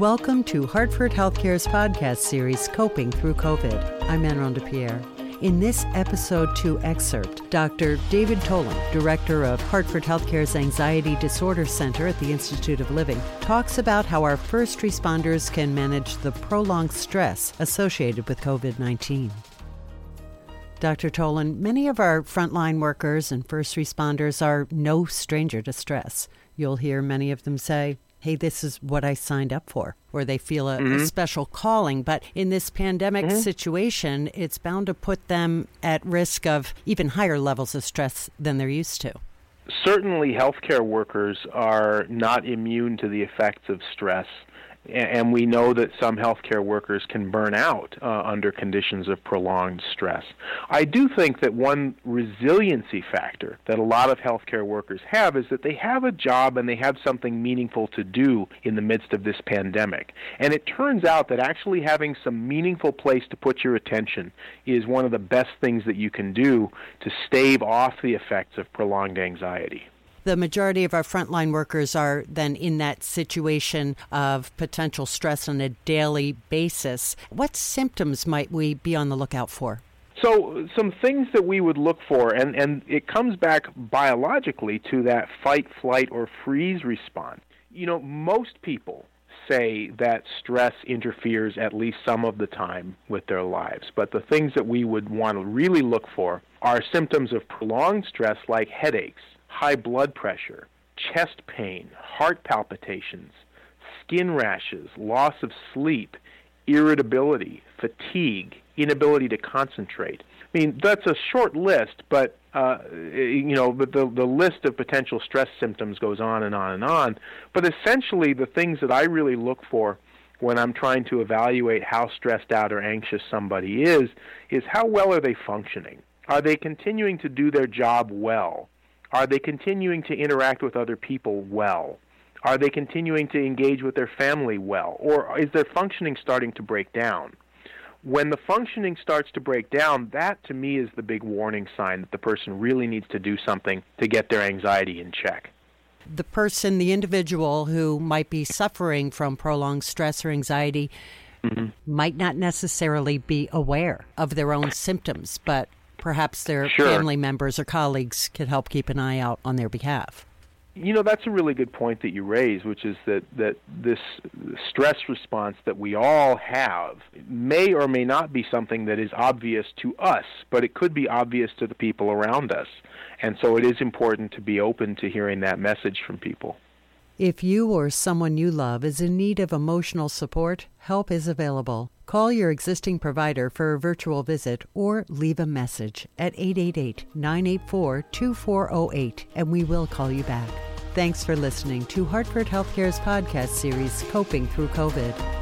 Welcome to Hartford Healthcare's podcast series, Coping Through COVID. I'm Manon DePierre. In this episode 2 excerpt, Dr. David Tolin, director of Hartford Healthcare's Anxiety Disorder Center at the Institute of Living, talks about how our first responders can manage the prolonged stress associated with COVID 19. Dr. Tolin, many of our frontline workers and first responders are no stranger to stress. You'll hear many of them say, hey, this is what I signed up for, or they feel a, mm-hmm. a special calling. But in this pandemic mm-hmm. situation, it's bound to put them at risk of even higher levels of stress than they're used to. Certainly, healthcare workers are not immune to the effects of stress and we know that some healthcare workers can burn out uh, under conditions of prolonged stress. I do think that one resiliency factor that a lot of healthcare workers have is that they have a job and they have something meaningful to do in the midst of this pandemic. And it turns out that actually having some meaningful place to put your attention is one of the best things that you can do to stave off the effects of prolonged anxiety the majority of our frontline workers are then in that situation of potential stress on a daily basis. What symptoms might we be on the lookout for? So, some things that we would look for, and, and it comes back biologically to that fight, flight, or freeze response. You know, most people say that stress interferes at least some of the time with their lives. But the things that we would want to really look for are symptoms of prolonged stress like headaches, high blood pressure, chest pain, heart palpitations, skin rashes, loss of sleep, irritability, fatigue, inability to concentrate. I mean, that's a short list, but uh, you know, the, the the list of potential stress symptoms goes on and on and on. But essentially, the things that I really look for when I'm trying to evaluate how stressed out or anxious somebody is is how well are they functioning? Are they continuing to do their job well? Are they continuing to interact with other people well? Are they continuing to engage with their family well? Or is their functioning starting to break down? When the functioning starts to break down, that to me is the big warning sign that the person really needs to do something to get their anxiety in check. The person, the individual who might be suffering from prolonged stress or anxiety, mm-hmm. might not necessarily be aware of their own symptoms, but perhaps their sure. family members or colleagues could help keep an eye out on their behalf. You know, that's a really good point that you raise, which is that, that this stress response that we all have may or may not be something that is obvious to us, but it could be obvious to the people around us. And so it is important to be open to hearing that message from people. If you or someone you love is in need of emotional support, help is available. Call your existing provider for a virtual visit or leave a message at 888 984 2408 and we will call you back. Thanks for listening to Hartford Healthcare's podcast series, Coping Through COVID.